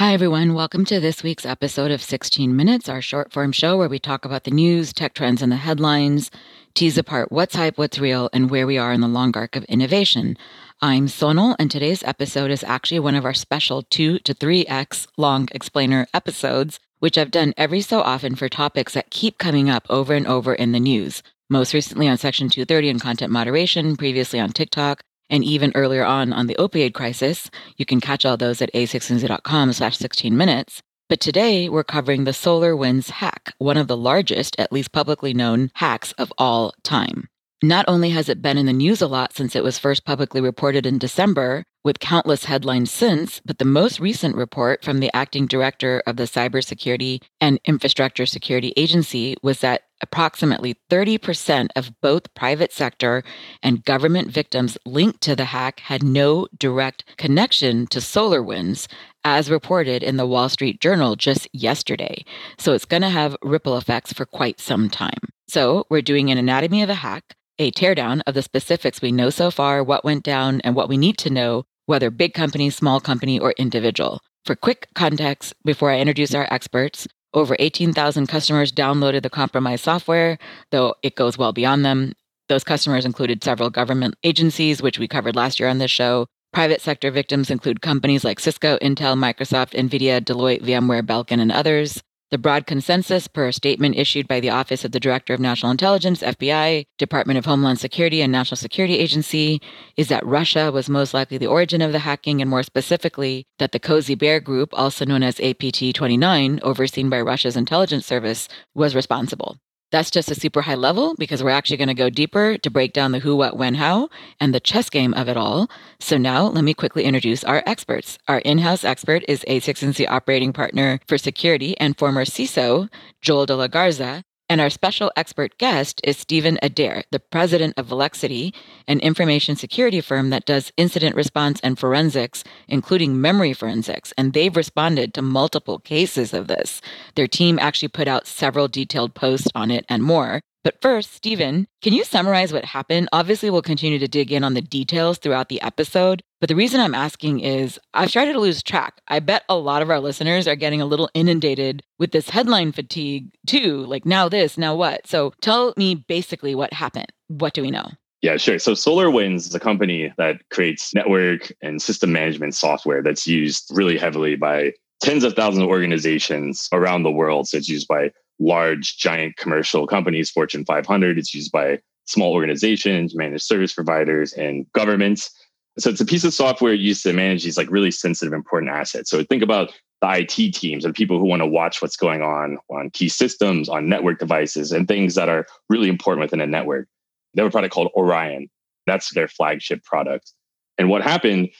Hi, everyone. Welcome to this week's episode of 16 Minutes, our short form show where we talk about the news, tech trends, and the headlines, tease apart what's hype, what's real, and where we are in the long arc of innovation. I'm Sonal, and today's episode is actually one of our special 2 to 3x long explainer episodes, which I've done every so often for topics that keep coming up over and over in the news. Most recently on Section 230 and content moderation, previously on TikTok, and even earlier on on the opioid crisis. You can catch all those at a16z.com slash 16 minutes. But today we're covering the SolarWinds hack, one of the largest, at least publicly known, hacks of all time. Not only has it been in the news a lot since it was first publicly reported in December, with countless headlines since, but the most recent report from the acting director of the Cybersecurity and Infrastructure Security Agency was that approximately 30% of both private sector and government victims linked to the hack had no direct connection to SolarWinds, as reported in the Wall Street Journal just yesterday. So it's going to have ripple effects for quite some time. So we're doing an anatomy of a hack a teardown of the specifics we know so far, what went down, and what we need to know, whether big company, small company, or individual. For quick context, before I introduce our experts, over 18,000 customers downloaded the compromised software, though it goes well beyond them. Those customers included several government agencies, which we covered last year on this show. Private sector victims include companies like Cisco, Intel, Microsoft, NVIDIA, Deloitte, VMware, Belkin, and others. The broad consensus, per a statement issued by the Office of the Director of National Intelligence, FBI, Department of Homeland Security, and National Security Agency, is that Russia was most likely the origin of the hacking, and more specifically, that the Cozy Bear Group, also known as APT 29, overseen by Russia's intelligence service, was responsible. That's just a super high level because we're actually going to go deeper to break down the who, what, when, how, and the chess game of it all. So now let me quickly introduce our experts. Our in-house expert is A16Z operating partner for security and former CISO, Joel de la Garza, and our special expert guest is Steven Adair, the president of Volexity, an information security firm that does incident response and forensics, including memory forensics. And they've responded to multiple cases of this. Their team actually put out several detailed posts on it and more. But first, Steven, can you summarize what happened? Obviously, we'll continue to dig in on the details throughout the episode. But the reason I'm asking is I've started to lose track. I bet a lot of our listeners are getting a little inundated with this headline fatigue too. Like, now this, now what? So tell me basically what happened. What do we know? Yeah, sure. So SolarWinds is a company that creates network and system management software that's used really heavily by tens of thousands of organizations around the world. So it's used by large, giant commercial companies, Fortune 500. It's used by small organizations, managed service providers, and governments. So it's a piece of software used to manage these like really sensitive, important assets. So think about the IT teams and people who want to watch what's going on on key systems, on network devices, and things that are really important within a network. They have a product called Orion. That's their flagship product. And what happened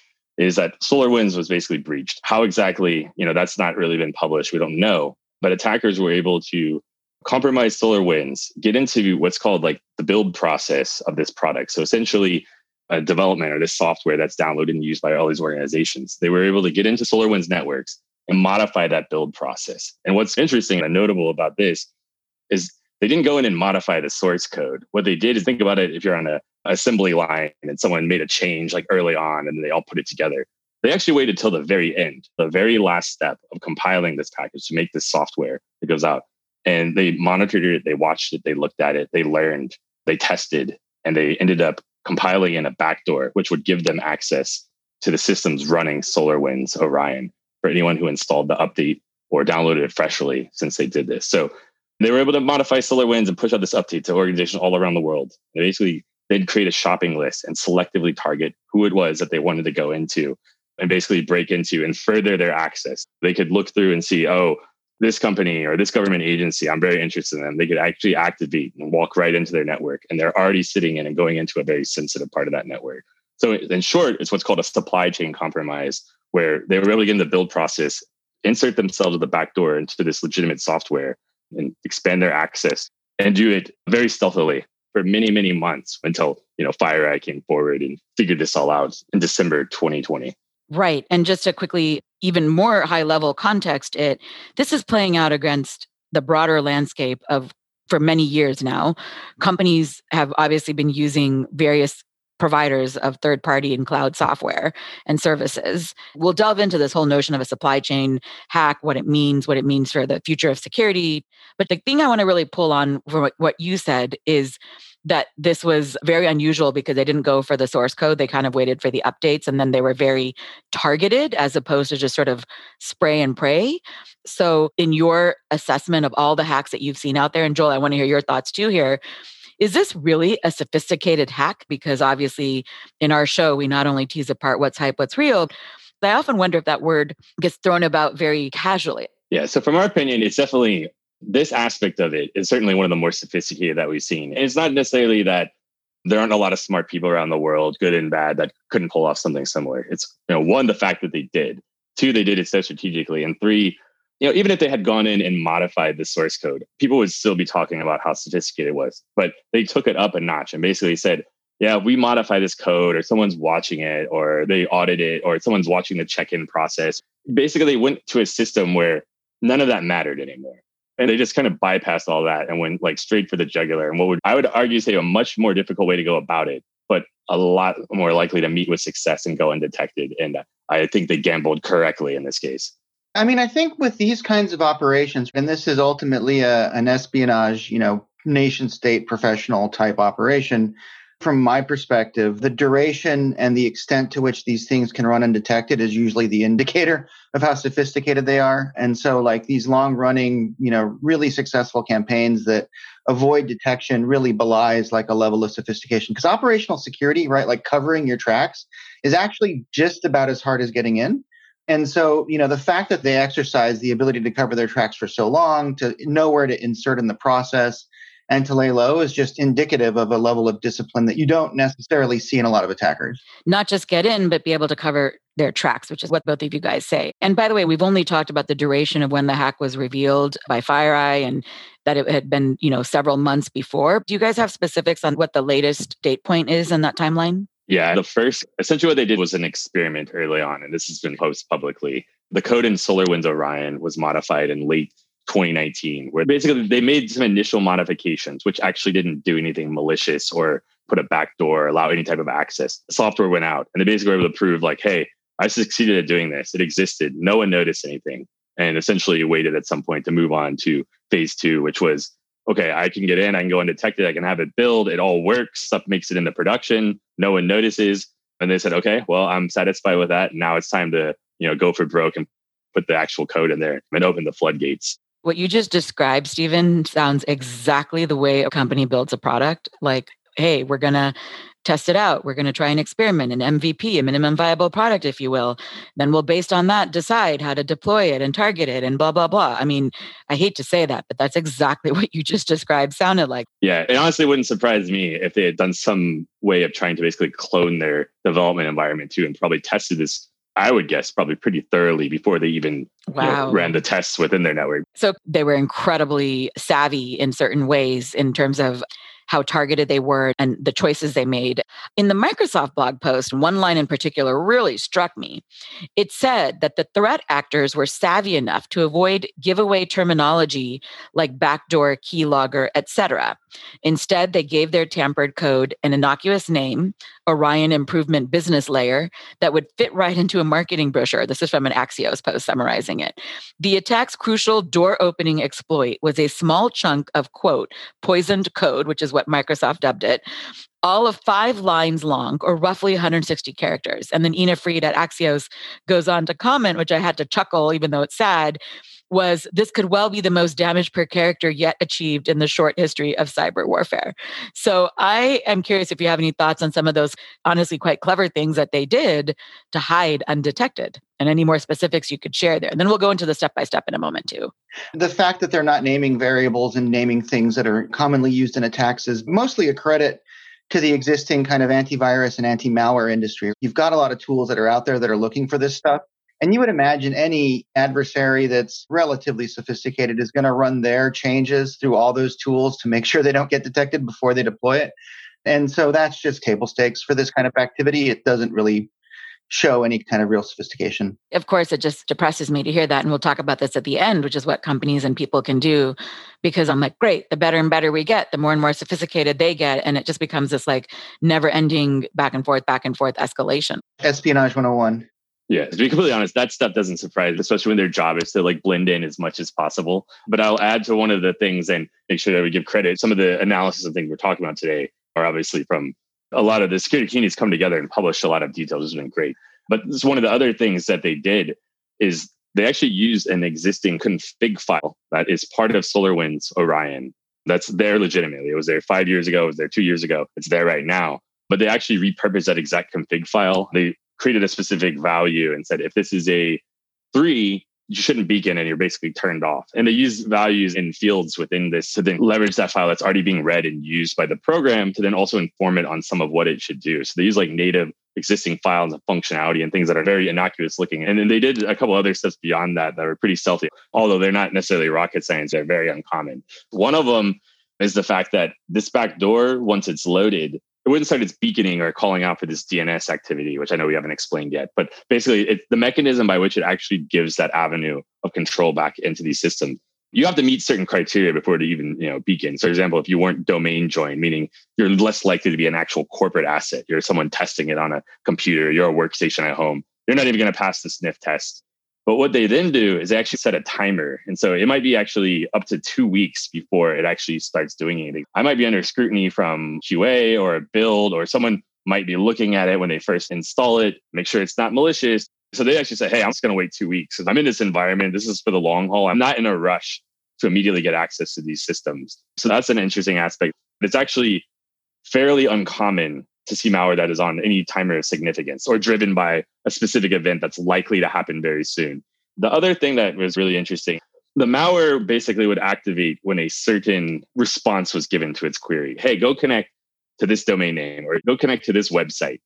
is that SolarWinds was basically breached. How exactly, you know, that's not really been published. We don't know but attackers were able to compromise SolarWinds, get into what's called like the build process of this product. So essentially, development or this software that's downloaded and used by all these organizations. They were able to get into SolarWinds networks and modify that build process. And what's interesting and notable about this is they didn't go in and modify the source code. What they did is think about it if you're on a assembly line and someone made a change like early on and they all put it together. They actually waited till the very end, the very last step of compiling this package to make this software that goes out. And they monitored it, they watched it, they looked at it, they learned, they tested, and they ended up compiling in a backdoor, which would give them access to the systems running SolarWinds Orion for anyone who installed the update or downloaded it freshly since they did this. So they were able to modify SolarWinds and push out this update to organizations all around the world. They basically, they'd create a shopping list and selectively target who it was that they wanted to go into and basically break into and further their access. They could look through and see, oh, this company or this government agency, I'm very interested in them. They could actually activate and walk right into their network. And they're already sitting in and going into a very sensitive part of that network. So, in short, it's what's called a supply chain compromise, where they were able to get in the build process, insert themselves at the back door into this legitimate software and expand their access and do it very stealthily for many, many months until, you know, FireEye came forward and figured this all out in December 2020. Right. And just to quickly, even more high level context it, this is playing out against the broader landscape of for many years now. Companies have obviously been using various providers of third party and cloud software and services. We'll delve into this whole notion of a supply chain hack, what it means, what it means for the future of security. But the thing I want to really pull on from what you said is that this was very unusual because they didn't go for the source code. They kind of waited for the updates and then they were very targeted as opposed to just sort of spray and pray. So, in your assessment of all the hacks that you've seen out there, and Joel, I want to hear your thoughts too here. Is this really a sophisticated hack? Because obviously, in our show, we not only tease apart what's hype, what's real. but I often wonder if that word gets thrown about very casually. Yeah. So, from our opinion, it's definitely this aspect of it is certainly one of the more sophisticated that we've seen. And it's not necessarily that there aren't a lot of smart people around the world, good and bad, that couldn't pull off something similar. It's you know, one, the fact that they did. Two, they did it so strategically. And three, you know, even if they had gone in and modified the source code, people would still be talking about how sophisticated it was. But they took it up a notch and basically said, yeah, we modify this code or someone's watching it or they audit it or someone's watching the check-in process. Basically, they went to a system where none of that mattered anymore and they just kind of bypassed all that and went like straight for the jugular. And what would I would argue say a much more difficult way to go about it, but a lot more likely to meet with success and go undetected. And I think they gambled correctly in this case. I mean, I think with these kinds of operations, and this is ultimately a, an espionage, you know, nation state professional type operation, from my perspective, the duration and the extent to which these things can run undetected is usually the indicator of how sophisticated they are. And so, like these long running, you know, really successful campaigns that avoid detection really belies like a level of sophistication. Because operational security, right, like covering your tracks, is actually just about as hard as getting in. And so, you know, the fact that they exercise the ability to cover their tracks for so long, to know where to insert in the process, and to lay low is just indicative of a level of discipline that you don't necessarily see in a lot of attackers. Not just get in, but be able to cover their tracks, which is what both of you guys say. And by the way, we've only talked about the duration of when the hack was revealed by FireEye and that it had been, you know, several months before. Do you guys have specifics on what the latest date point is in that timeline? Yeah, the first essentially what they did was an experiment early on, and this has been posted publicly. The code in SolarWinds Orion was modified in late 2019, where basically they made some initial modifications, which actually didn't do anything malicious or put a backdoor, allow any type of access. The software went out and they basically were able to prove, like, hey, I succeeded at doing this. It existed. No one noticed anything. And essentially waited at some point to move on to phase two, which was okay, I can get in, I can go undetected, I can have it build, it all works, stuff makes it into production, no one notices. And they said, okay, well, I'm satisfied with that. Now it's time to, you know, go for broke and put the actual code in there and open the floodgates. What you just described, Steven, sounds exactly the way a company builds a product. Like, hey, we're going to test it out. We're going to try an experiment, an MVP, a minimum viable product, if you will. Then we'll, based on that, decide how to deploy it and target it and blah, blah, blah. I mean, I hate to say that, but that's exactly what you just described sounded like. Yeah. It honestly wouldn't surprise me if they had done some way of trying to basically clone their development environment too and probably tested this I would guess probably pretty thoroughly before they even wow. you know, ran the tests within their network. So they were incredibly savvy in certain ways in terms of how targeted they were and the choices they made. In the Microsoft blog post, one line in particular really struck me. It said that the threat actors were savvy enough to avoid giveaway terminology like backdoor, keylogger, etc. Instead, they gave their tampered code an innocuous name, Orion Improvement Business Layer, that would fit right into a marketing brochure. This is from an Axios post summarizing it. The attack's crucial door opening exploit was a small chunk of, quote, poisoned code, which is what Microsoft dubbed it, all of five lines long, or roughly 160 characters. And then Ina Fried at Axios goes on to comment, which I had to chuckle, even though it's sad, was this could well be the most damage per character yet achieved in the short history of cyber warfare. So I am curious if you have any thoughts on some of those honestly quite clever things that they did to hide undetected and any more specifics you could share there. And then we'll go into the step by step in a moment too. The fact that they're not naming variables and naming things that are commonly used in attacks is mostly a credit to the existing kind of antivirus and anti malware industry. You've got a lot of tools that are out there that are looking for this stuff. And you would imagine any adversary that's relatively sophisticated is going to run their changes through all those tools to make sure they don't get detected before they deploy it. And so that's just table stakes for this kind of activity. It doesn't really show any kind of real sophistication. Of course, it just depresses me to hear that. And we'll talk about this at the end, which is what companies and people can do. Because I'm like, great, the better and better we get, the more and more sophisticated they get. And it just becomes this like never ending back and forth, back and forth escalation. Espionage 101. Yeah, to be completely honest, that stuff doesn't surprise, especially when their job is to like blend in as much as possible. But I'll add to one of the things and make sure that we give credit. Some of the analysis and things we're talking about today are obviously from a lot of the security communities come together and publish a lot of details, has been great. But this is one of the other things that they did is they actually used an existing config file that is part of SolarWinds Orion. That's there legitimately. It was there five years ago. It was there two years ago. It's there right now. But they actually repurposed that exact config file. They created a specific value and said, if this is a three, you shouldn't beacon and you're basically turned off. And they use values in fields within this to then leverage that file that's already being read and used by the program to then also inform it on some of what it should do. So they use like native existing files and functionality and things that are very innocuous looking. And then they did a couple other steps beyond that that are pretty stealthy, although they're not necessarily rocket science, they're very uncommon. One of them is the fact that this backdoor, once it's loaded, it wouldn't start its beaconing or calling out for this DNS activity, which I know we haven't explained yet. But basically, it's the mechanism by which it actually gives that avenue of control back into these systems. You have to meet certain criteria before to even, you know, beacon. So, for example, if you weren't domain joined, meaning you're less likely to be an actual corporate asset, you're someone testing it on a computer, you're a workstation at home, you're not even going to pass the sniff test. But what they then do is they actually set a timer. And so it might be actually up to two weeks before it actually starts doing anything. I might be under scrutiny from QA or a build, or someone might be looking at it when they first install it, make sure it's not malicious. So they actually say, hey, I'm just going to wait two weeks. I'm in this environment. This is for the long haul. I'm not in a rush to immediately get access to these systems. So that's an interesting aspect. It's actually fairly uncommon to see malware that is on any timer of significance or driven by a specific event that's likely to happen very soon. The other thing that was really interesting, the malware basically would activate when a certain response was given to its query. Hey, go connect to this domain name or go connect to this website.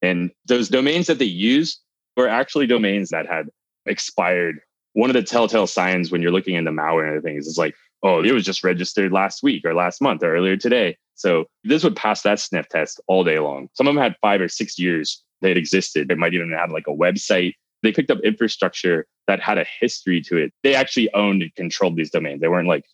And those domains that they used were actually domains that had expired. One of the telltale signs when you're looking into malware and other things is like, oh, it was just registered last week or last month or earlier today. So this would pass that sniff test all day long. Some of them had five or six years they existed. They might even have like a website. They picked up infrastructure that had a history to it. They actually owned and controlled these domains. They weren't like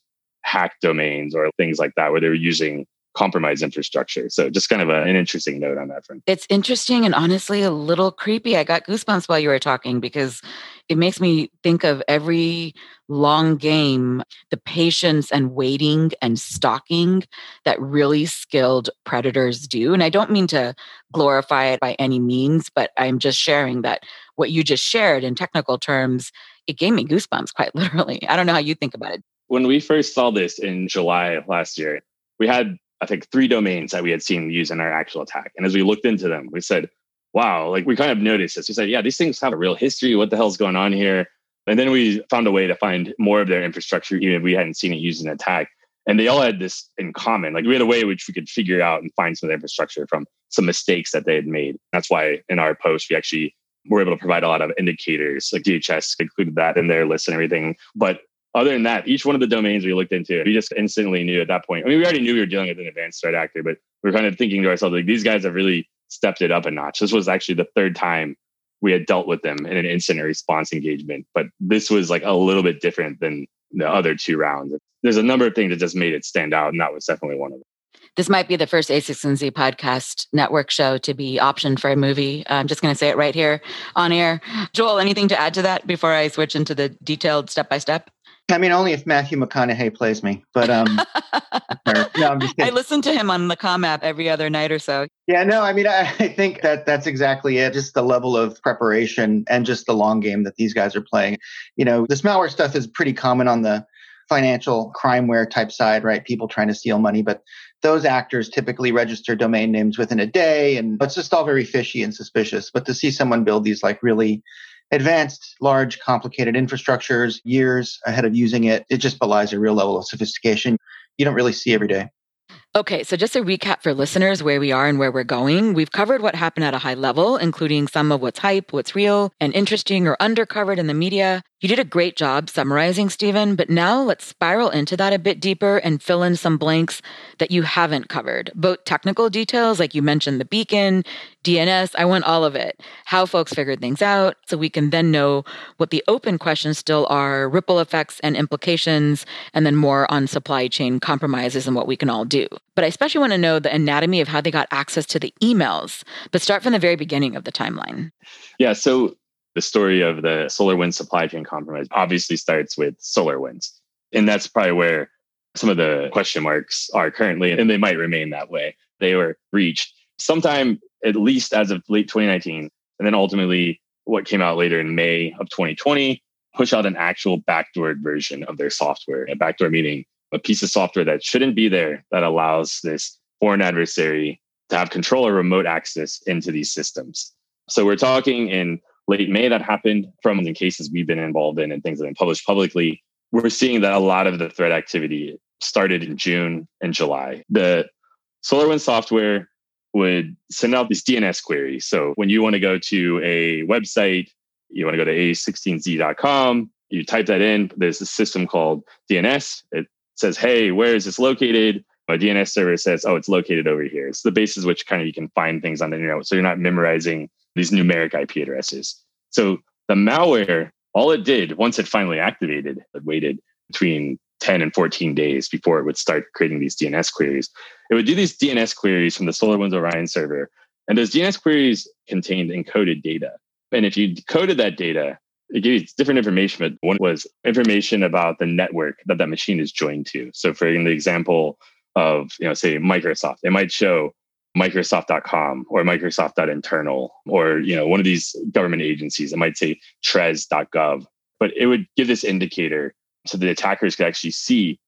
hacked domains or things like that where they were using compromised infrastructure. So just kind of a, an interesting note on that front. It's interesting and honestly a little creepy. I got goosebumps while you were talking because it makes me think of every long game, the patience and waiting and stalking that really skilled predators do. And I don't mean to glorify it by any means, but I'm just sharing that what you just shared in technical terms, it gave me goosebumps quite literally. I don't know how you think about it. When we first saw this in July of last year, we had, I think, three domains that we had seen used in our actual attack. And as we looked into them, we said, wow, like we kind of noticed this. We said, yeah, these things have a real history. What the hell's going on here? And then we found a way to find more of their infrastructure, even if we hadn't seen it used in attack. And they all had this in common. Like we had a way which we could figure out and find some of the infrastructure from some mistakes that they had made. That's why in our post, we actually were able to provide a lot of indicators, like DHS included that in their list and everything. But other than that, each one of the domains we looked into, we just instantly knew at that point. I mean, we already knew we were dealing with an advanced threat actor, but we are kind of thinking to ourselves, like, these guys have really stepped it up a notch. This was actually the third time we had dealt with them in an incident response engagement, but this was like a little bit different than the other two rounds. There's a number of things that just made it stand out, and that was definitely one of them. This might be the first A16Z podcast network show to be optioned for a movie. I'm just going to say it right here on air. Joel, anything to add to that before I switch into the detailed step by step? I mean, only if Matthew McConaughey plays me. But um, no, i listen to him on the Calm app every other night or so. Yeah, no, I mean, I, I think that that's exactly it. Just the level of preparation and just the long game that these guys are playing. You know, this malware stuff is pretty common on the financial crimeware type side, right? People trying to steal money, but those actors typically register domain names within a day, and it's just all very fishy and suspicious. But to see someone build these like really advanced, large, complicated infrastructures years ahead of using it, it just belies a real level of sophistication you don't really see every day. Okay, so just a recap for listeners where we are and where we're going. We've covered what happened at a high level, including some of what's hype, what's real, and interesting or undercovered in the media. You did a great job summarizing, Steven, but now let's spiral into that a bit deeper and fill in some blanks that you haven't covered. Both technical details, like you mentioned the beacon, DNS, I want all of it. How folks figured things out, so we can then know what the open questions still are, ripple effects and implications, and then more on supply chain compromises and what we can all do. But I especially want to know the anatomy of how they got access to the emails, but start from the very beginning of the timeline. Yeah, so the story of the SolarWinds supply chain compromise obviously starts with SolarWinds. And that's probably where some of the question marks are currently, and they might remain that way. They were reached sometime at least as of late 2019. And then ultimately, what came out later in May of 2020 push out an actual backdoored version of their software. A backdoor meaning a piece of software that shouldn't be there that allows this foreign adversary to have control or remote access into these systems. So we're talking in late May that happened from the cases we've been involved in and things that have been published publicly. We're seeing that a lot of the threat activity started in June and July. The SolarWinds software would send out these DNS queries. So when you want to go to a website, you want to go to a16z.com, you type that in. There's a system called DNS. It says, hey, where is this located? A DNS server says, oh, it's located over here. It's the basis which kind of you can find things on the internet. So you're not memorizing these numeric IP addresses. So the malware, all it did once it finally activated, it waited between 10 and 14 days before it would start creating these DNS queries. It would do these DNS queries from the SolarWinds Orion server. And those DNS queries contained encoded data. And if you decoded that data, it gave you different information, but one was information about the network that that machine is joined to. So for in the example of, you know, say Microsoft, it might show Microsoft.com or Microsoft.internal or you know one of these government agencies. It might say treas.gov, but it would give this indicator so the attackers could actually see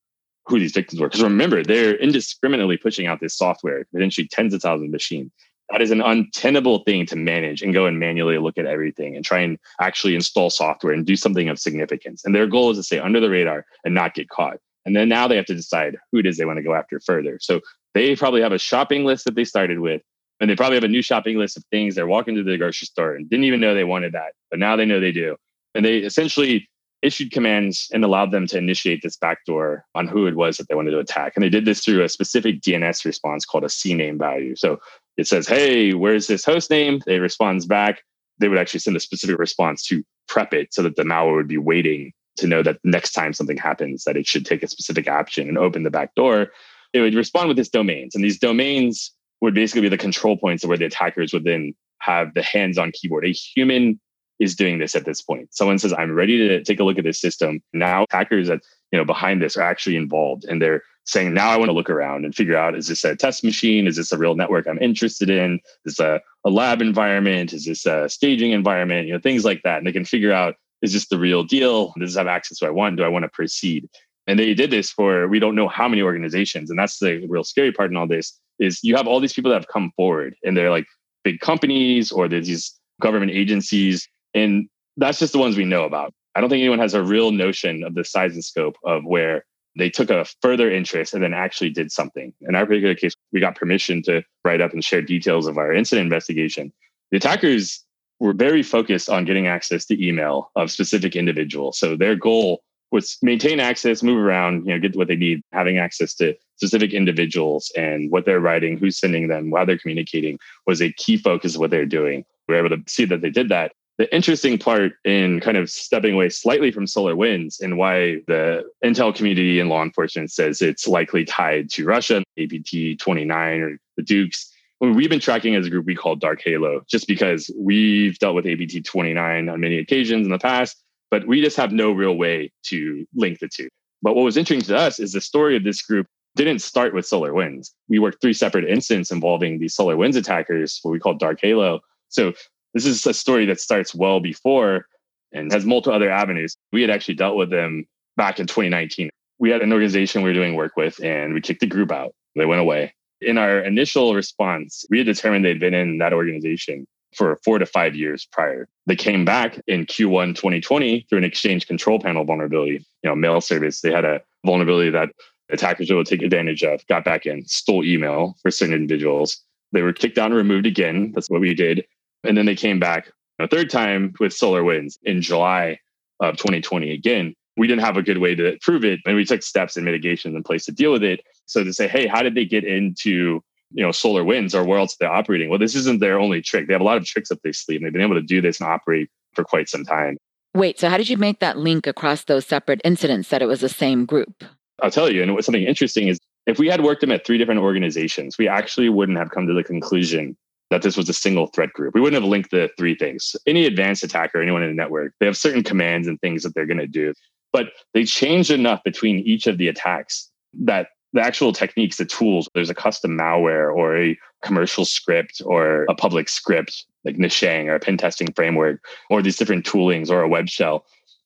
who these victims were. Because remember, they're indiscriminately pushing out this software, potentially tens of thousands of machines. That is an untenable thing to manage and go and manually look at everything and try and actually install software and do something of significance. And their goal is to stay under the radar and not get caught. And then now they have to decide who it is they want to go after further. So they probably have a shopping list that they started with, and they probably have a new shopping list of things. They're walking to the grocery store and didn't even know they wanted that, but now they know they do. And they essentially issued commands and allowed them to initiate this backdoor on who it was that they wanted to attack. And they did this through a specific DNS response called a CNAME value. So it says, Hey, where's this host name? They responds back. They would actually send a specific response to prep it so that the malware would be waiting to know that next time something happens, that it should take a specific action and open the back door it would respond with its domains. And these domains would basically be the control points of where the attackers would then have the hands on keyboard. A human is doing this at this point. Someone says, I'm ready to take a look at this system. Now hackers that, you know, behind this are actually involved and they're saying, now I want to look around and figure out, is this a test machine? Is this a real network I'm interested in? Is this a, a lab environment? Is this a staging environment? You know, things like that. And they can figure out, is this the real deal? Does this have access to what I want? Do I want to proceed? And they did this for we don't know how many organizations. And that's the real scary part in all this is you have all these people that have come forward and they're like big companies or there's these government agencies. And that's just the ones we know about. I don't think anyone has a real notion of the size and scope of where they took a further interest and then actually did something. In our particular case, we got permission to write up and share details of our incident investigation. The attackers were very focused on getting access to email of specific individuals. So their goal was maintain access, move around, you know, get what they need, having access to specific individuals and what they're writing, who's sending them, how they're communicating was a key focus of what they're doing. We were able to see that they did that. The interesting part in kind of stepping away slightly from SolarWinds and why the intel community and law enforcement says it's likely tied to Russia, APT 29 or the Dukes. we've been tracking as a group we call Dark Halo, just because we've dealt with APT 29 on many occasions in the past but we just have no real way to link the two. But what was interesting to us is the story of this group didn't start with SolarWinds. We worked three separate incidents involving these SolarWinds attackers, what we call Dark Halo. So this is a story that starts well before and has multiple other avenues. We had actually dealt with them back in 2019. We had an organization we were doing work with and we kicked the group out. They went away. In our initial response, we had determined they'd been in that organization for four to five years prior. They came back in Q1 2020 through an exchange control panel vulnerability, you know, mail service. They had a vulnerability that attackers were able to take advantage of, got back in, stole email for certain individuals. They were kicked and removed again. That's what we did. And then they came back a third time with SolarWinds in July of 2020 again. We didn't have a good way to prove it, and we took steps and mitigations in place to deal with it. So to say, hey, how did they get into you know SolarWinds or where else they're operating? Well, this isn't their only trick. They have a lot of tricks up their sleeve, and they've been able to do this and operate for quite some time. Wait, so how did you make that link across those separate incidents that it was the same group? I'll tell you. And what's something interesting is if we had worked them at three different organizations, we actually wouldn't have come to the conclusion that this was a single threat group. We wouldn't have linked the three things. Any advanced attacker, anyone in the network, they have certain commands and things that they're going to do. But they changed enough between each of the attacks that the actual techniques, the tools, there's a custom malware or a commercial script or a public script like Nishang or a pen testing framework or these different toolings or a web shell.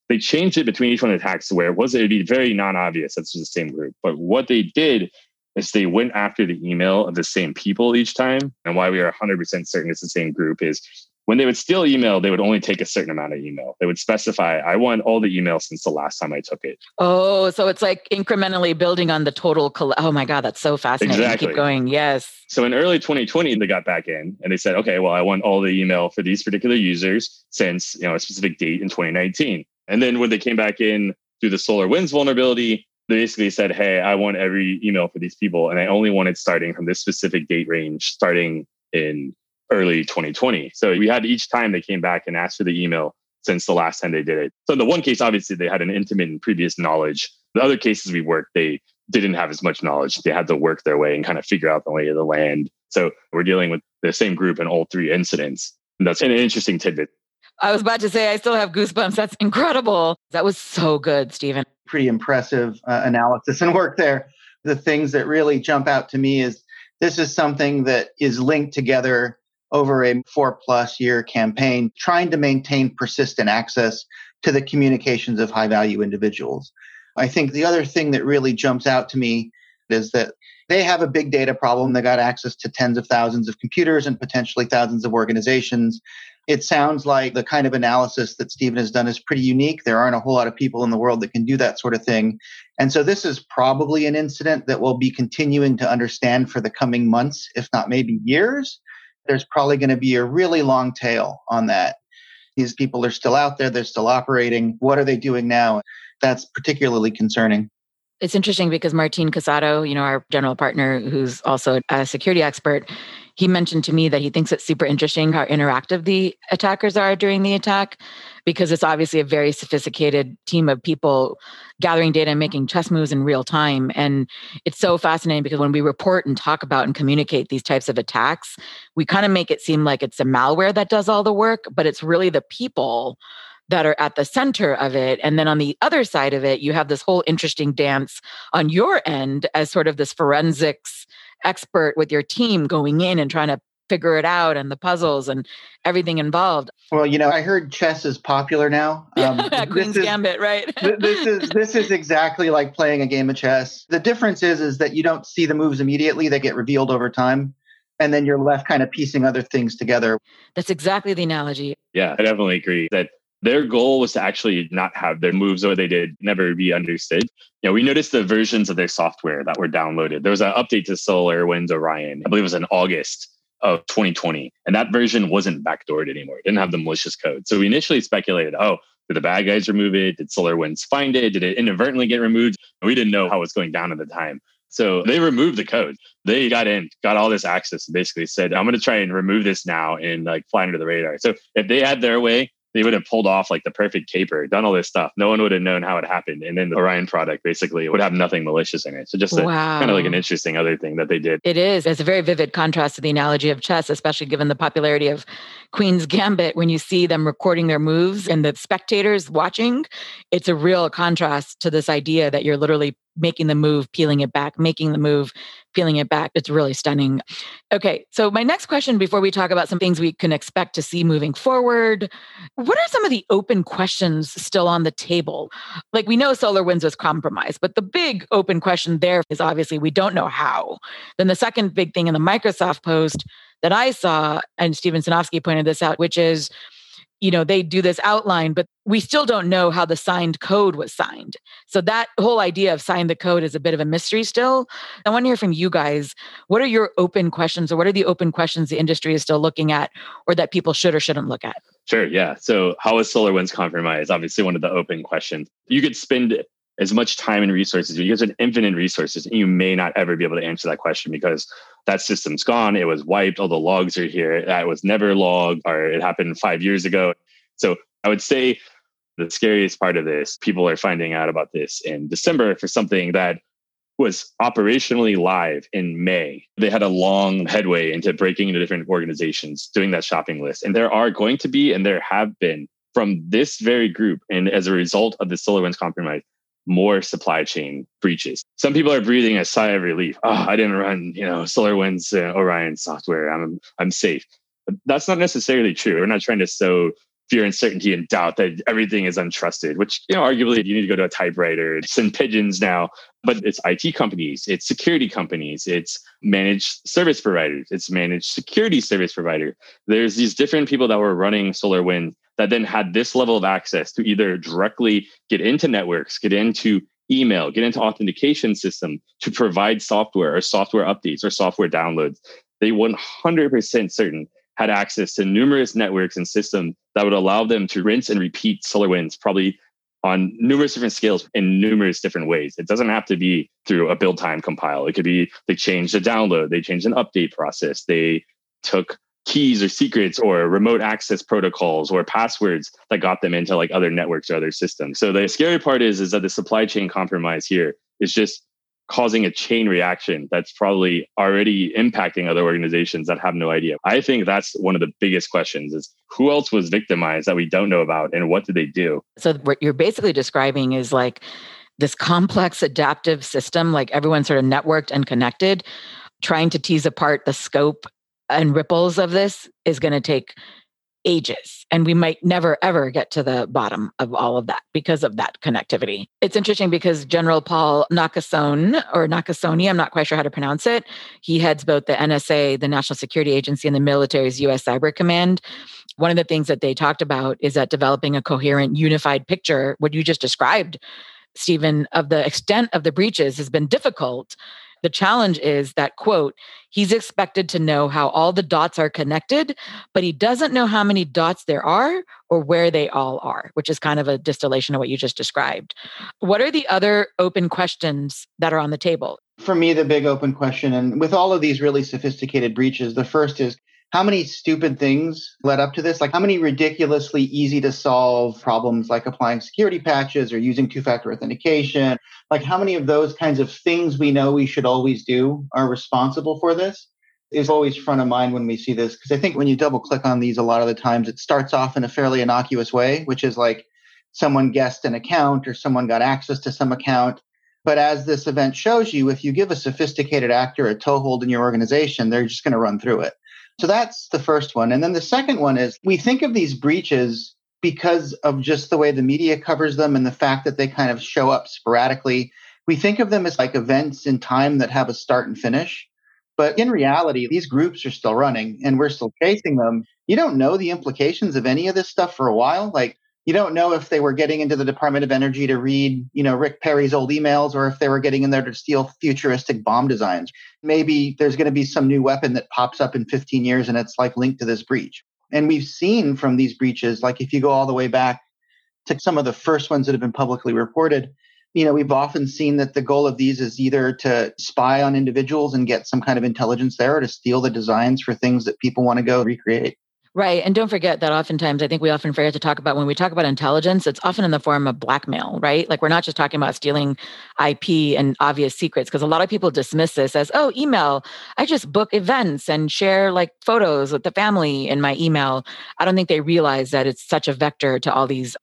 They changed it between each one of the attacks where it was it'd be very non-obvious that's the same group. But what they did is they went after the email of the same people each time. And why we are 100% certain it's the same group is when they would steal email, they would only take a certain amount of email. They would specify, I want all the email since the last time I took it. Oh, so it's like incrementally building on the total. Coll- oh my God, that's so fascinating. Exactly. Keep going. Yes. So in early 2020, they got back in and they said, okay, well, I want all the email for these particular users since you know a specific date in 2019. And then when they came back in through the SolarWinds vulnerability, they basically said, hey, I want every email for these people. And I only want it starting from this specific date range, starting in early 2020. So we had each time they came back and asked for the email since the last time they did it. So in the one case, obviously they had an intimate and previous knowledge. The other cases we worked, they didn't have as much knowledge. They had to work their way and kind of figure out the lay of the land. So we're dealing with the same group in all three incidents. And that's an interesting tidbit. I was about to say, I still have goosebumps. That's incredible. That was so good, Steven. Pretty impressive uh, analysis and work there. The things that really jump out to me is this is something that is linked together over a four plus year campaign, trying to maintain persistent access to the communications of high value individuals. I think the other thing that really jumps out to me is that they have a big data problem. They got access to tens of thousands of computers and potentially thousands of organizations. It sounds like the kind of analysis that Steven has done is pretty unique. There aren't a whole lot of people in the world that can do that sort of thing. And so this is probably an incident that we'll be continuing to understand for the coming months, if not maybe years there's probably going to be a really long tail on that. These people are still out there, they're still operating. What are they doing now? That's particularly concerning. It's interesting because Martin Casado, you know, our general partner, who's also a security expert, he mentioned to me that he thinks it's super interesting how interactive the attackers are during the attack because it's obviously a very sophisticated team of people gathering data and making chess moves in real time and it's so fascinating because when we report and talk about and communicate these types of attacks we kind of make it seem like it's a malware that does all the work but it's really the people that are at the center of it. And then on the other side of it, you have this whole interesting dance on your end as sort of this forensics expert with your team going in and trying to figure it out and the puzzles and everything involved. Well, you know, I heard chess is popular now. Um, Queen's is, Gambit, right? this is this is exactly like playing a game of chess. The difference is is that you don't see the moves immediately; they get revealed over time, and then you're left kind of piecing other things together. That's exactly the analogy. Yeah, I definitely agree that their goal was to actually not have their moves or they did never be understood. You know, we noticed the versions of their software that were downloaded. There was an update to SolarWinds Orion, I believe it was in August of 2020, and that version wasn't backdoored anymore. It didn't have the malicious code. So we initially speculated, oh, did the bad guys remove it? Did SolarWinds find it? Did it inadvertently get removed? We didn't know how it was going down at the time. So they removed the code. They got in, got all this access, and basically said, "I'm going to try and remove this now and like fly under the radar." So if they had their way, they would have pulled off like the perfect caper, done all this stuff. No one would have known how it happened. And then the Orion product basically would have nothing malicious in it. So just a, wow. kind of like an interesting other thing that they did. It is. It's a very vivid contrast to the analogy of chess, especially given the popularity of Queen's Gambit. When you see them recording their moves and the spectators watching, it's a real contrast to this idea that you're literally making the move, peeling it back, making the move, peeling it back. It's really stunning. Okay, so my next question before we talk about some things we can expect to see moving forward, what are some of the open questions still on the table? Like we know SolarWinds was compromised, but the big open question there is obviously we don't know how. Then the second big thing in the Microsoft post that I saw, and Steven Sinofsky pointed this out, which is you know, they do this outline, but we still don't know how the signed code was signed. So that whole idea of sign the code is a bit of a mystery still. I want to hear from you guys. What are your open questions or what are the open questions the industry is still looking at or that people should or shouldn't look at? Sure. Yeah. So how is SolarWinds compromised? Obviously, one of the open questions. You could spend as much time and resources. You have an infinite resources, and you may not ever be able to answer that question because that system's gone. It was wiped. All the logs are here. That was never logged, or it happened five years ago. So I would say the scariest part of this, people are finding out about this in December for something that was operationally live in May. They had a long headway into breaking into different organizations, doing that shopping list. And there are going to be, and there have been from this very group, and as a result of the SolarWinds compromise, more supply chain breaches. Some people are breathing a sigh of relief. Oh, I didn't run, you know, SolarWinds uh, Orion software. I'm I'm safe. But that's not necessarily true. We're not trying to sow fear, and uncertainty, and doubt that everything is untrusted. Which you know, arguably, you need to go to a typewriter, and send pigeons now. But it's IT companies, it's security companies, it's managed service providers, it's managed security service provider. There's these different people that were running SolarWinds that then had this level of access to either directly get into networks, get into email, get into authentication system to provide software or software updates or software downloads. They 100% certain had access to numerous networks and systems that would allow them to rinse and repeat SolarWinds probably on numerous different scales in numerous different ways. It doesn't have to be through a build time compile. It could be they changed the download, they changed an update process, they took keys or secrets or remote access protocols or passwords that got them into like other networks or other systems. So the scary part is is that the supply chain compromise here is just causing a chain reaction that's probably already impacting other organizations that have no idea. I think that's one of the biggest questions is who else was victimized that we don't know about and what did they do? So what you're basically describing is like this complex adaptive system like everyone's sort of networked and connected trying to tease apart the scope and ripples of this is going to take ages and we might never ever get to the bottom of all of that because of that connectivity. It's interesting because general paul nakasone or nakasone i'm not quite sure how to pronounce it he heads both the nsa the national security agency and the military's us cyber command. One of the things that they talked about is that developing a coherent unified picture what you just described steven of the extent of the breaches has been difficult the challenge is that, quote, he's expected to know how all the dots are connected, but he doesn't know how many dots there are or where they all are, which is kind of a distillation of what you just described. What are the other open questions that are on the table? For me, the big open question, and with all of these really sophisticated breaches, the first is how many stupid things led up to this? Like how many ridiculously easy to solve problems like applying security patches or using two factor authentication? Like how many of those kinds of things we know we should always do are responsible for this? Is always front of mind when we see this. Because I think when you double click on these, a lot of the times it starts off in a fairly innocuous way, which is like someone guessed an account or someone got access to some account. But as this event shows you, if you give a sophisticated actor a toehold in your organization, they're just going to run through it. So that's the first one. And then the second one is we think of these breaches because of just the way the media covers them and the fact that they kind of show up sporadically. We think of them as like events in time that have a start and finish. But in reality, these groups are still running and we're still chasing them. You don't know the implications of any of this stuff for a while. Like you don't know if they were getting into the Department of Energy to read, you know, Rick Perry's old emails or if they were getting in there to steal futuristic bomb designs. Maybe there's going to be some new weapon that pops up in 15 years and it's like linked to this breach. And we've seen from these breaches, like if you go all the way back to some of the first ones that have been publicly reported, you know, we've often seen that the goal of these is either to spy on individuals and get some kind of intelligence there or to steal the designs for things that people want to go recreate. Right. And don't forget that oftentimes, I think we often forget to talk about when we talk about intelligence, it's often in the form of blackmail, right? Like we're not just talking about stealing IP and obvious secrets, because a lot of people dismiss this as, oh, email. I just book events and share like photos with the family in my email. I don't think they realize that it's such a vector to all these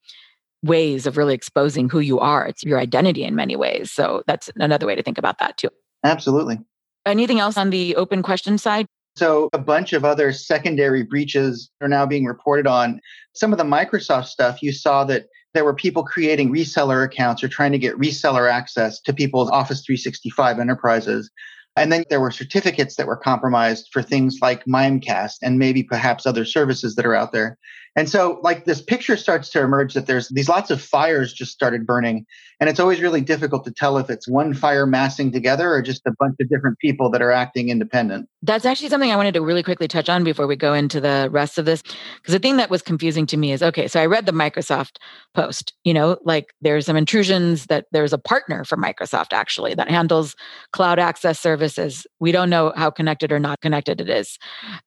ways of really exposing who you are. It's your identity in many ways. So that's another way to think about that too. Absolutely. Anything else on the open question side? So a bunch of other secondary breaches are now being reported on. Some of the Microsoft stuff, you saw that there were people creating reseller accounts or trying to get reseller access to people's Office 365 enterprises. And then there were certificates that were compromised for things like Mimecast and maybe perhaps other services that are out there. And so, like, this picture starts to emerge that there's these lots of fires just started burning. And it's always really difficult to tell if it's one fire massing together or just a bunch of different people that are acting independent. That's actually something I wanted to really quickly touch on before we go into the rest of this. Because the thing that was confusing to me is okay, so I read the Microsoft post, you know, like there's some intrusions that there's a partner for Microsoft actually that handles cloud access services. We don't know how connected or not connected it is.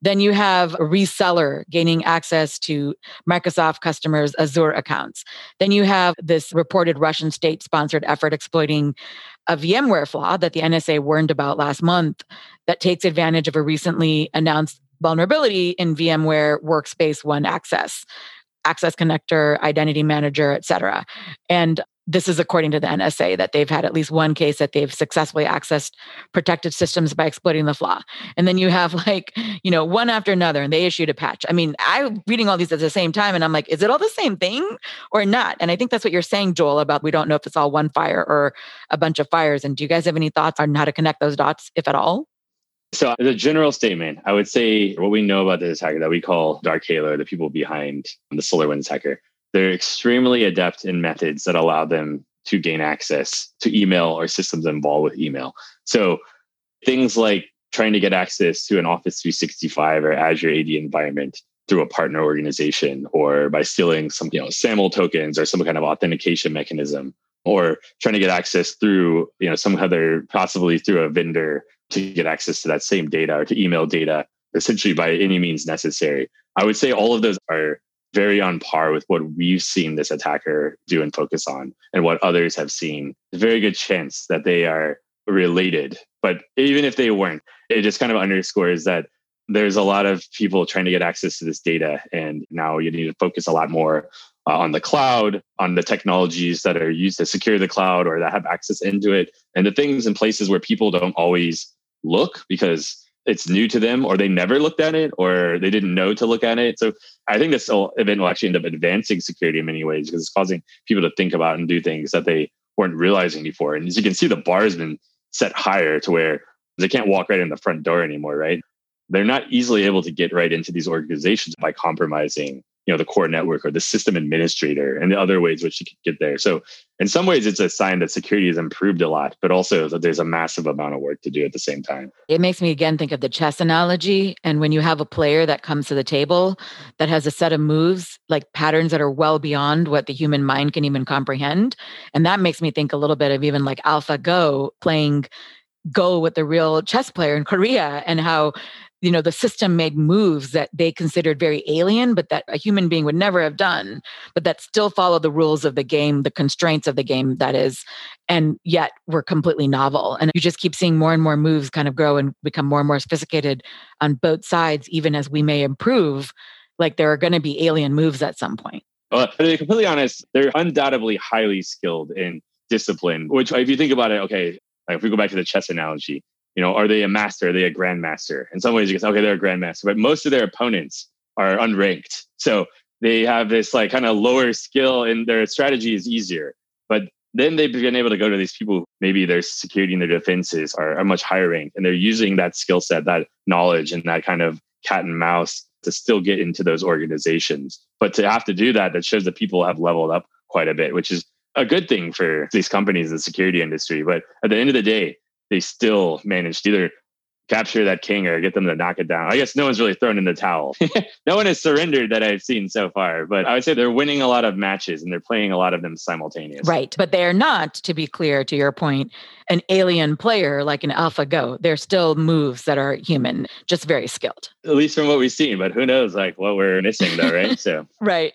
Then you have a reseller gaining access to Microsoft customers' Azure accounts. Then you have this reported Russian state sponsored effort exploiting a VMware flaw that the NSA warned about last month that takes advantage of a recently announced vulnerability in VMware Workspace ONE Access, Access Connector, Identity Manager, et cetera. And this is according to the NSA that they've had at least one case that they've successfully accessed protected systems by exploiting the flaw. And then you have like, you know, one after another and they issued a patch. I mean, I'm reading all these at the same time and I'm like, is it all the same thing or not? And I think that's what you're saying, Joel, about we don't know if it's all one fire or a bunch of fires. And do you guys have any thoughts on how to connect those dots, if at all? So, as a general statement, I would say what we know about this hacker that we call Dark Halo, the people behind the SolarWinds hacker, they're extremely adept in methods that allow them to gain access to email or systems involved with email. So things like trying to get access to an Office 365 or Azure AD environment through a partner organization or by stealing some, you know, SAML tokens or some kind of authentication mechanism or trying to get access through, you know, some other possibly through a vendor to get access to that same data or to email data essentially by any means necessary. I would say all of those are very on par with what we've seen this attacker do and focus on and what others have seen. a very good chance that they are related. But even if they weren't, it just kind of underscores that there's a lot of people trying to get access to this data. And now you need to focus a lot more uh, on the cloud, on the technologies that are used to secure the cloud or that have access into it, and the things in places where people don't always look because it's new to them or they never looked at it or they didn't know to look at it. So I think this event will actually end up advancing security in many ways because it's causing people to think about and do things that they weren't realizing before. And as you can see, the bar has been set higher to where they can't walk right in the front door anymore, right? They're not easily able to get right into these organizations by compromising you know the core network or the system administrator and the other ways which you could get there. So in some ways it's a sign that security has improved a lot but also that there's a massive amount of work to do at the same time. It makes me again think of the chess analogy and when you have a player that comes to the table that has a set of moves like patterns that are well beyond what the human mind can even comprehend and that makes me think a little bit of even like AlphaGo playing go with the real chess player in Korea and how you know the system made moves that they considered very alien but that a human being would never have done but that still follow the rules of the game the constraints of the game that is and yet were completely novel. And you just keep seeing more and more moves kind of grow and become more and more sophisticated on both sides even as we may improve like there are going to be alien moves at some point. Well, to be completely honest, they're undoubtedly highly skilled in discipline, which if you think about it, okay, like if we go back to the chess analogy, you know, are they a master? Are they a grandmaster? In some ways, you can say, okay, they're a grandmaster, but most of their opponents are unranked. So they have this like kind of lower skill and their strategy is easier. But then they've been able to go to these people, maybe their security and their defenses are, are much higher ranked. And they're using that skill set, that knowledge, and that kind of cat and mouse to still get into those organizations. But to have to do that, that shows that people have leveled up quite a bit, which is a good thing for these companies in the security industry. But at the end of the day, they still managed to either capture that king or get them to knock it down. I guess no one's really thrown in the towel. no one has surrendered that I've seen so far, but I would say they're winning a lot of matches and they're playing a lot of them simultaneously. Right. But they are not, to be clear to your point, an alien player like an AlphaGo. They're still moves that are human, just very skilled. At least from what we've seen, but who knows like what we're missing though, right? So Right.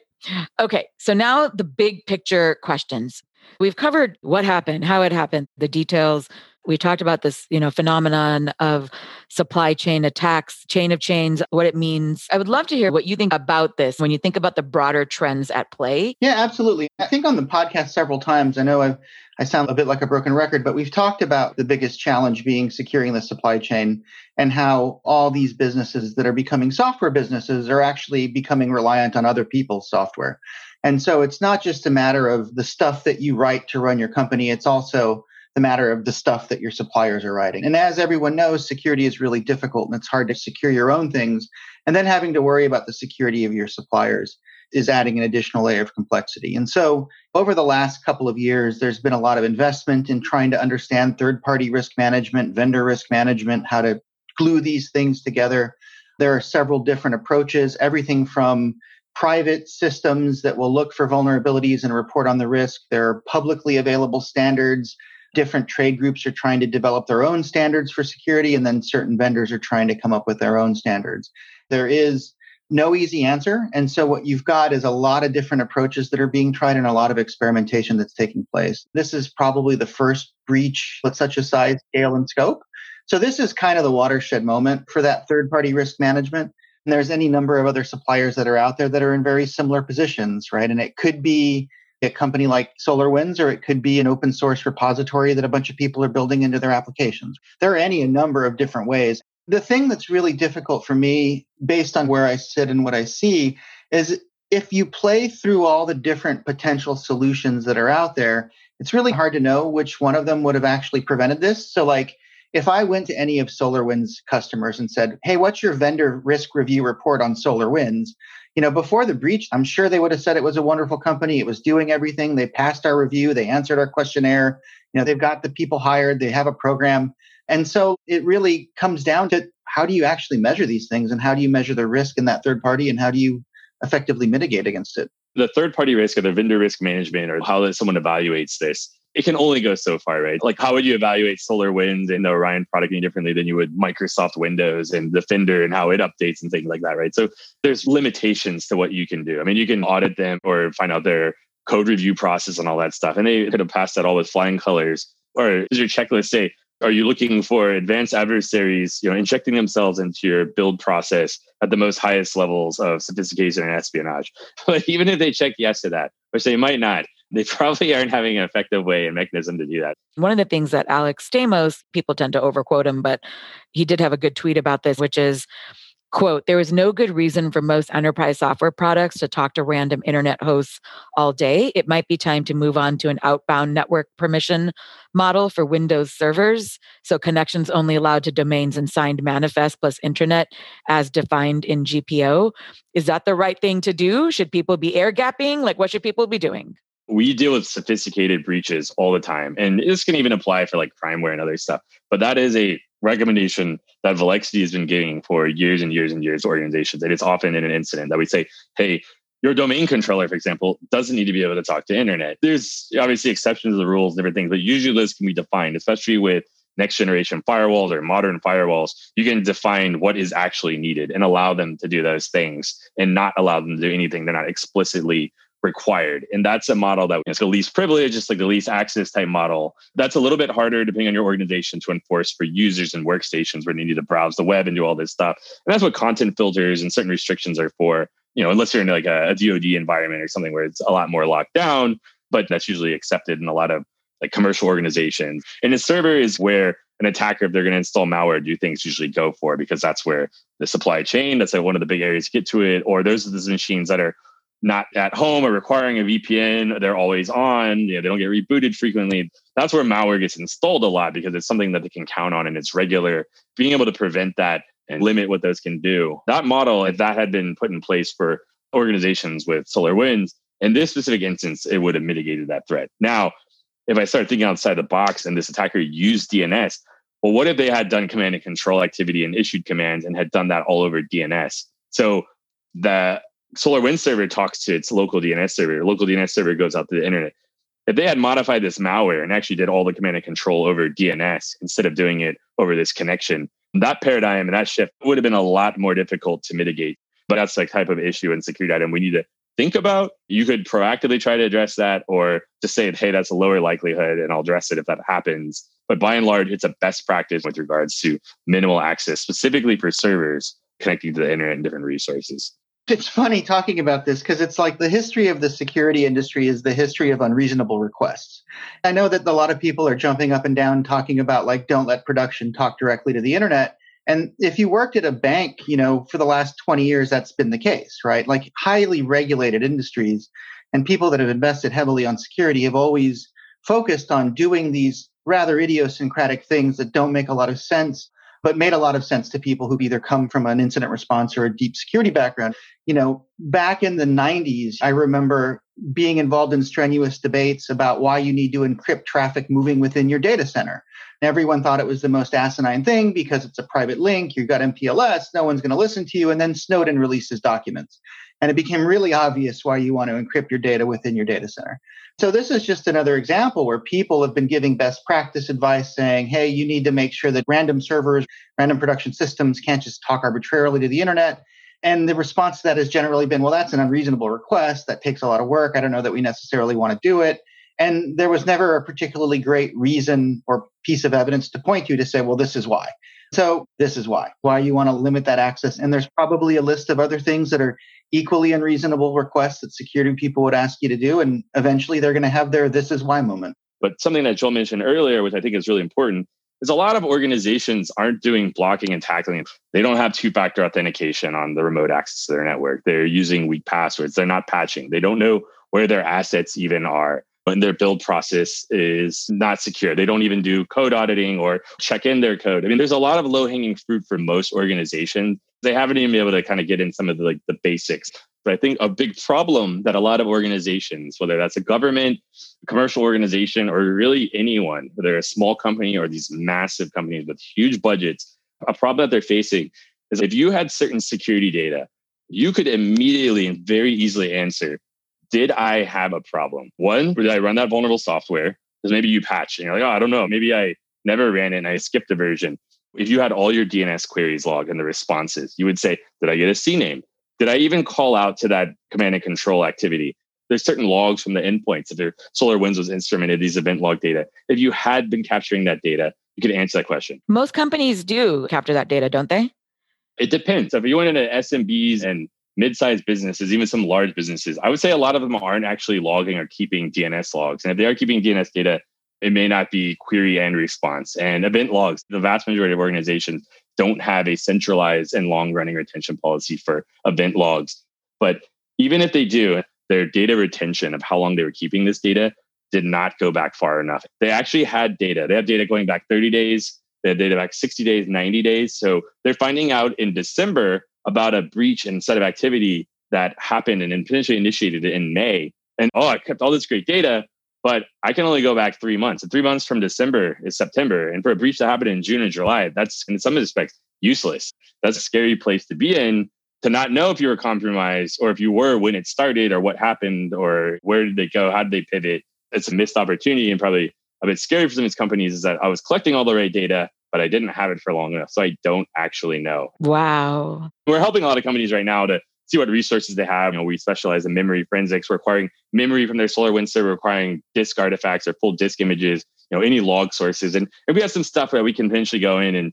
Okay. So now the big picture questions. We've covered what happened, how it happened, the details, we talked about this, you know, phenomenon of supply chain attacks, chain of chains, what it means. I would love to hear what you think about this when you think about the broader trends at play. Yeah, absolutely. I think on the podcast several times, I know I've, I sound a bit like a broken record, but we've talked about the biggest challenge being securing the supply chain and how all these businesses that are becoming software businesses are actually becoming reliant on other people's software. And so it's not just a matter of the stuff that you write to run your company, it's also the matter of the stuff that your suppliers are writing. And as everyone knows, security is really difficult and it's hard to secure your own things and then having to worry about the security of your suppliers is adding an additional layer of complexity. And so over the last couple of years, there's been a lot of investment in trying to understand third party risk management, vendor risk management, how to glue these things together. There are several different approaches, everything from private systems that will look for vulnerabilities and report on the risk. There are publicly available standards. Different trade groups are trying to develop their own standards for security, and then certain vendors are trying to come up with their own standards. There is no easy answer. And so what you've got is a lot of different approaches that are being tried and a lot of experimentation that's taking place. This is probably the first breach with such a size, scale, and scope. So this is kind of the watershed moment for that third party risk management. And there's any number of other suppliers that are out there that are in very similar positions, right? And it could be a company like SolarWinds, or it could be an open source repository that a bunch of people are building into their applications. There are any a number of different ways. The thing that's really difficult for me, based on where I sit and what I see, is if you play through all the different potential solutions that are out there, it's really hard to know which one of them would have actually prevented this. So, like, if I went to any of SolarWinds customers and said, "Hey, what's your vendor risk review report on SolarWinds?" You know, before the breach, I'm sure they would have said it was a wonderful company. It was doing everything. They passed our review. They answered our questionnaire. You know, they've got the people hired. They have a program. And so it really comes down to how do you actually measure these things and how do you measure the risk in that third party and how do you effectively mitigate against it? The third party risk or the vendor risk management or how someone evaluates this it can only go so far, right? Like, how would you evaluate SolarWinds and the Orion product any differently than you would Microsoft Windows and the Defender and how it updates and things like that, right? So there's limitations to what you can do. I mean, you can audit them or find out their code review process and all that stuff. And they could have passed that all with flying colors. Or does your checklist say, are you looking for advanced adversaries, you know, injecting themselves into your build process at the most highest levels of sophistication and espionage? But even if they check yes to that, which they might not, they probably aren't having an effective way and mechanism to do that. One of the things that Alex Stamos, people tend to overquote him, but he did have a good tweet about this, which is quote there is no good reason for most enterprise software products to talk to random internet hosts all day. It might be time to move on to an outbound network permission model for windows servers so connections only allowed to domains and signed manifest plus internet as defined in gpo is that the right thing to do? Should people be air gapping? Like what should people be doing we deal with sophisticated breaches all the time. And this can even apply for like crimeware and other stuff. But that is a recommendation that Volexity has been giving for years and years and years organizations. And it's often in an incident that we say, hey, your domain controller, for example, doesn't need to be able to talk to internet. There's obviously exceptions to the rules, different things, but usually those can be defined, especially with next generation firewalls or modern firewalls. You can define what is actually needed and allow them to do those things and not allow them to do anything they're not explicitly required. And that's a model that is the least privilege, just like the least access type model. That's a little bit harder depending on your organization to enforce for users and workstations where they need to browse the web and do all this stuff. And that's what content filters and certain restrictions are for, you know, unless you're in like a, a DoD environment or something where it's a lot more locked down, but that's usually accepted in a lot of like commercial organizations. And a server is where an attacker, if they're going to install malware, do things usually go for because that's where the supply chain, that's like one of the big areas to get to it. Or those are those machines that are not at home or requiring a VPN. They're always on. You know, they don't get rebooted frequently. That's where malware gets installed a lot because it's something that they can count on and it's regular. Being able to prevent that and limit what those can do. That model, if that had been put in place for organizations with SolarWinds, in this specific instance, it would have mitigated that threat. Now, if I start thinking outside the box and this attacker used DNS, well, what if they had done command and control activity and issued commands and had done that all over DNS? So the SolarWinds server talks to its local DNS server. Local DNS server goes out to the internet. If they had modified this malware and actually did all the command and control over DNS instead of doing it over this connection, that paradigm and that shift would have been a lot more difficult to mitigate. But that's the type of issue and security item we need to think about. You could proactively try to address that or just say, hey, that's a lower likelihood and I'll address it if that happens. But by and large, it's a best practice with regards to minimal access, specifically for servers connecting to the internet and different resources it's funny talking about this because it's like the history of the security industry is the history of unreasonable requests. I know that a lot of people are jumping up and down talking about like don't let production talk directly to the internet. And if you worked at a bank, you know, for the last 20 years that's been the case, right? Like highly regulated industries and people that have invested heavily on security have always focused on doing these rather idiosyncratic things that don't make a lot of sense but made a lot of sense to people who've either come from an incident response or a deep security background. You know, back in the 90s, I remember being involved in strenuous debates about why you need to encrypt traffic moving within your data center. Everyone thought it was the most asinine thing because it's a private link. You've got MPLS, no one's going to listen to you. And then Snowden releases documents. And it became really obvious why you want to encrypt your data within your data center. So, this is just another example where people have been giving best practice advice saying, hey, you need to make sure that random servers, random production systems can't just talk arbitrarily to the internet. And the response to that has generally been, well, that's an unreasonable request. That takes a lot of work. I don't know that we necessarily want to do it. And there was never a particularly great reason or piece of evidence to point to to say, well, this is why. So this is why, why you want to limit that access. And there's probably a list of other things that are equally unreasonable requests that security people would ask you to do. And eventually they're going to have their this is why moment. But something that Joel mentioned earlier, which I think is really important, is a lot of organizations aren't doing blocking and tackling. They don't have two factor authentication on the remote access to their network. They're using weak passwords. They're not patching. They don't know where their assets even are and their build process is not secure. They don't even do code auditing or check in their code. I mean, there's a lot of low hanging fruit for most organizations. They haven't even been able to kind of get in some of the like the basics. But I think a big problem that a lot of organizations, whether that's a government, commercial organization, or really anyone, whether a small company or these massive companies with huge budgets, a problem that they're facing is if you had certain security data, you could immediately and very easily answer did I have a problem? One, did I run that vulnerable software? Because maybe you patch and you're like, oh, I don't know. Maybe I never ran it and I skipped a version. If you had all your DNS queries logged and the responses, you would say, did I get a CNAME? Did I even call out to that command and control activity? There's certain logs from the endpoints. If their SolarWinds was instrumented, these event log data. If you had been capturing that data, you could answer that question. Most companies do capture that data, don't they? It depends. If you went into SMBs and mid-sized businesses, even some large businesses, I would say a lot of them aren't actually logging or keeping DNS logs. And if they are keeping DNS data, it may not be query and response. And event logs, the vast majority of organizations don't have a centralized and long running retention policy for event logs. But even if they do, their data retention of how long they were keeping this data did not go back far enough. They actually had data. They have data going back 30 days, they had data back 60 days, 90 days. So they're finding out in December about a breach and set of activity that happened and potentially initiated in May. And oh, I kept all this great data, but I can only go back three months. And three months from December is September. And for a breach to happen in June or July, that's in some respects useless. That's a scary place to be in to not know if you were compromised or if you were when it started or what happened or where did they go? How did they pivot? It's a missed opportunity and probably a bit scary for some of these companies is that I was collecting all the right data but I didn't have it for long enough. So I don't actually know. Wow. We're helping a lot of companies right now to see what resources they have. You know, we specialize in memory forensics, We're acquiring memory from their Solar SolarWinds server, requiring disk artifacts or full disk images, you know, any log sources. And if we have some stuff that we can potentially go in and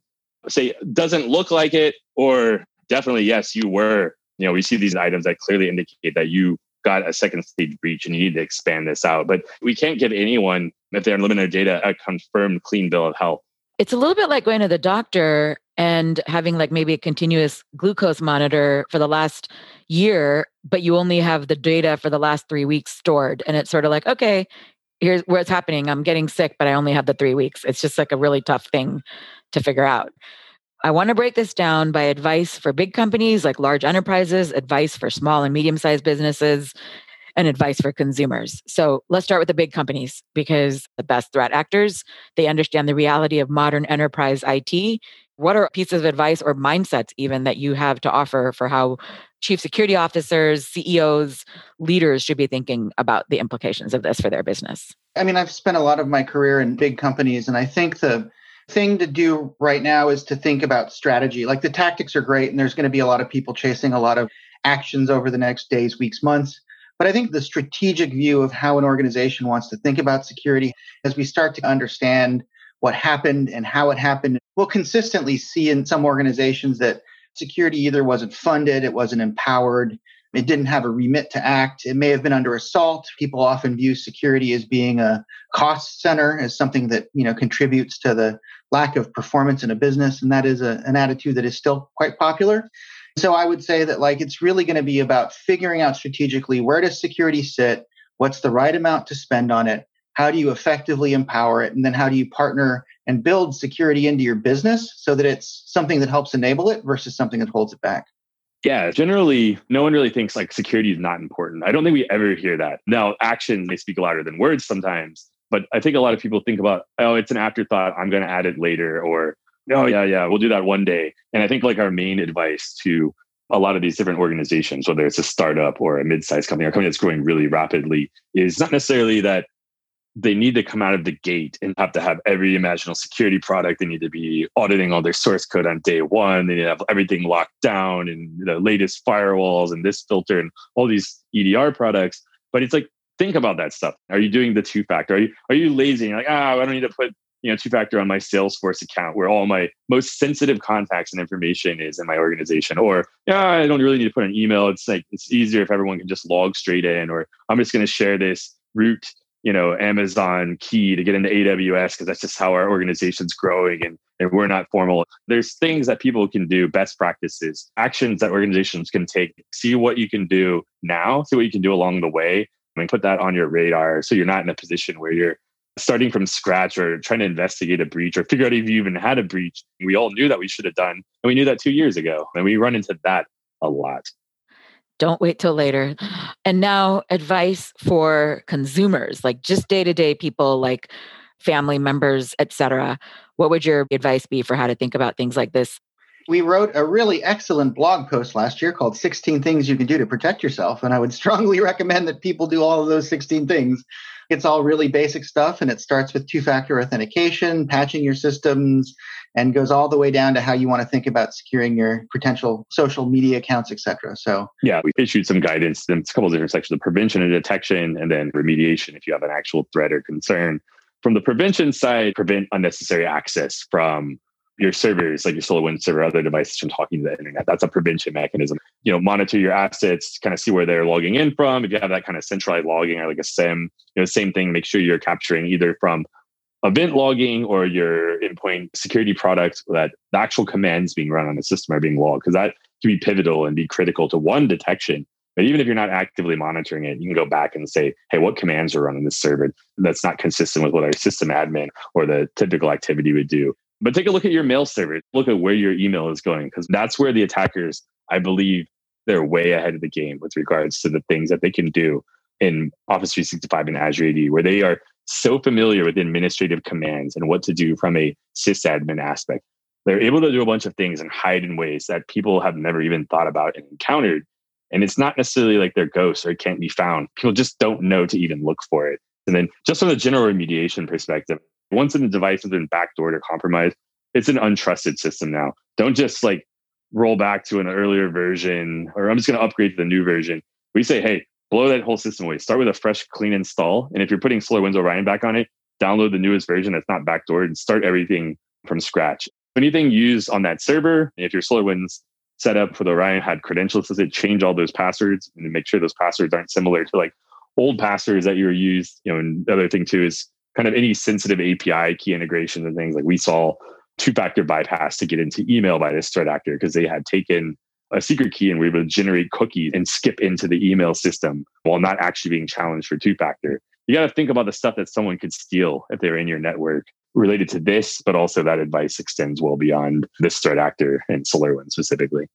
say doesn't look like it, or definitely, yes, you were, you know, we see these items that clearly indicate that you got a second stage breach and you need to expand this out. But we can't give anyone, if they're their data, a confirmed clean bill of health. It's a little bit like going to the doctor and having like maybe a continuous glucose monitor for the last year, but you only have the data for the last three weeks stored. And it's sort of like, okay, here's where it's happening. I'm getting sick, but I only have the three weeks. It's just like a really tough thing to figure out. I want to break this down by advice for big companies like large enterprises, advice for small and medium sized businesses, and advice for consumers. So let's start with the big companies because the best threat actors, they understand the reality of modern enterprise IT. What are pieces of advice or mindsets even that you have to offer for how chief security officers, CEOs, leaders should be thinking about the implications of this for their business? I mean, I've spent a lot of my career in big companies, and I think the thing to do right now is to think about strategy. Like the tactics are great, and there's going to be a lot of people chasing a lot of actions over the next days, weeks, months. But I think the strategic view of how an organization wants to think about security, as we start to understand what happened and how it happened, we'll consistently see in some organizations that security either wasn't funded, it wasn't empowered, it didn't have a remit to act, it may have been under assault. People often view security as being a cost center, as something that you know contributes to the lack of performance in a business, and that is a, an attitude that is still quite popular. So I would say that like it's really going to be about figuring out strategically where does security sit, what's the right amount to spend on it, How do you effectively empower it? And then how do you partner and build security into your business so that it's something that helps enable it versus something that holds it back? Yeah, generally, no one really thinks like security is not important. I don't think we ever hear that. Now, actions may speak louder than words sometimes, but I think a lot of people think about, oh, it's an afterthought. I'm going to add it later, or oh yeah, yeah, we'll do that one day. And I think like our main advice to a lot of these different organizations, whether it's a startup or a mid-sized company or a company that's growing really rapidly, is not necessarily that they need to come out of the gate and have to have every imaginable security product. They need to be auditing all their source code on day one. They need to have everything locked down and the latest firewalls and this filter and all these EDR products. But it's like, think about that stuff. Are you doing the two factor? Are you, are you lazy? You're like, ah, oh, I don't need to put you know two factor on my salesforce account where all my most sensitive contacts and information is in my organization or yeah i don't really need to put an email. It's like it's easier if everyone can just log straight in or i'm just going to share this root you know amazon key to get into aws because that's just how our organization's growing and, and we're not formal. There's things that people can do best practices actions that organizations can take see what you can do now see what you can do along the way I mean, put that on your radar so you're not in a position where you're starting from scratch or trying to investigate a breach or figure out if you even had a breach. We all knew that we should have done, and we knew that two years ago. And we run into that a lot. Don't wait till later. And now, advice for consumers, like just day to day people, like family members, etc. What would your advice be for how to think about things like this? We wrote a really excellent blog post last year called 16 Things You Can Do to Protect Yourself. And I would strongly recommend that people do all of those 16 things it's all really basic stuff, and it starts with two factor authentication, patching your systems, and goes all the way down to how you want to think about securing your potential social media accounts, etc. So, yeah, we issued some guidance in a couple of different sections of prevention and detection, and then remediation if you have an actual threat or concern. From the prevention side, prevent unnecessary access from your servers, like your SolarWinds server, other devices from talking to the internet. That's a prevention mechanism. You know, monitor your assets, kind of see where they're logging in from. If you have that kind of centralized logging or like a SIEM, you know, same thing, make sure you're capturing either from event logging or your endpoint security product that the actual commands being run on the system are being logged because that can be pivotal and be critical to one detection. But even if you're not actively monitoring it, you can go back and say, hey, what commands are running this server that's not consistent with what our system admin or the typical activity would do. But take a look at your mail server. Look at where your email is going because that's where the attackers, I believe, they're way ahead of the game with regards to the things that they can do in Office 365 and Azure AD, where they are so familiar with administrative commands and what to do from a sysadmin aspect. They're able to do a bunch of things and hide in ways that people have never even thought about and encountered. And it's not necessarily like they're ghosts or it can't be found. People just don't know to even look for it. And then just from the general remediation perspective, once a device has been backdoored or compromised, it's an untrusted system now. Don't just like roll back to an earlier version or I'm just going to upgrade to the new version. We say, hey, blow that whole system away. Start with a fresh, clean install. And if you're putting SolarWinds Orion back on it, download the newest version that's not backdoored and start everything from scratch. Anything used on that server, if your SolarWinds setup for the Orion had credentials it, change all those passwords and make sure those passwords aren't similar to like old passwords that you were used. You know, and the other thing too is kind of any sensitive API key integrations and things like we saw two factor bypass to get into email by this threat actor because they had taken a secret key and we were able to generate cookies and skip into the email system while not actually being challenged for two factor. You got to think about the stuff that someone could steal if they're in your network related to this, but also that advice extends well beyond this threat actor and SolarWinds specifically.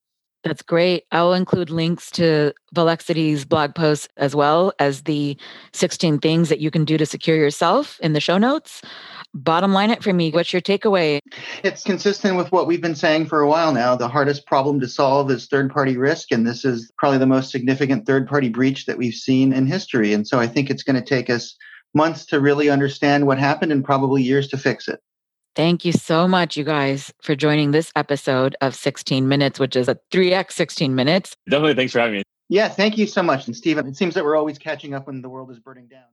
That's great. I'll include links to Volexity's blog post as well as the 16 things that you can do to secure yourself in the show notes. Bottom line it for me. What's your takeaway? It's consistent with what we've been saying for a while now. The hardest problem to solve is third party risk. And this is probably the most significant third party breach that we've seen in history. And so I think it's going to take us months to really understand what happened and probably years to fix it. Thank you so much, you guys, for joining this episode of 16 Minutes, which is a 3x 16 minutes. Definitely. Thanks for having me. Yeah, thank you so much. And Steven, it seems that we're always catching up when the world is burning down.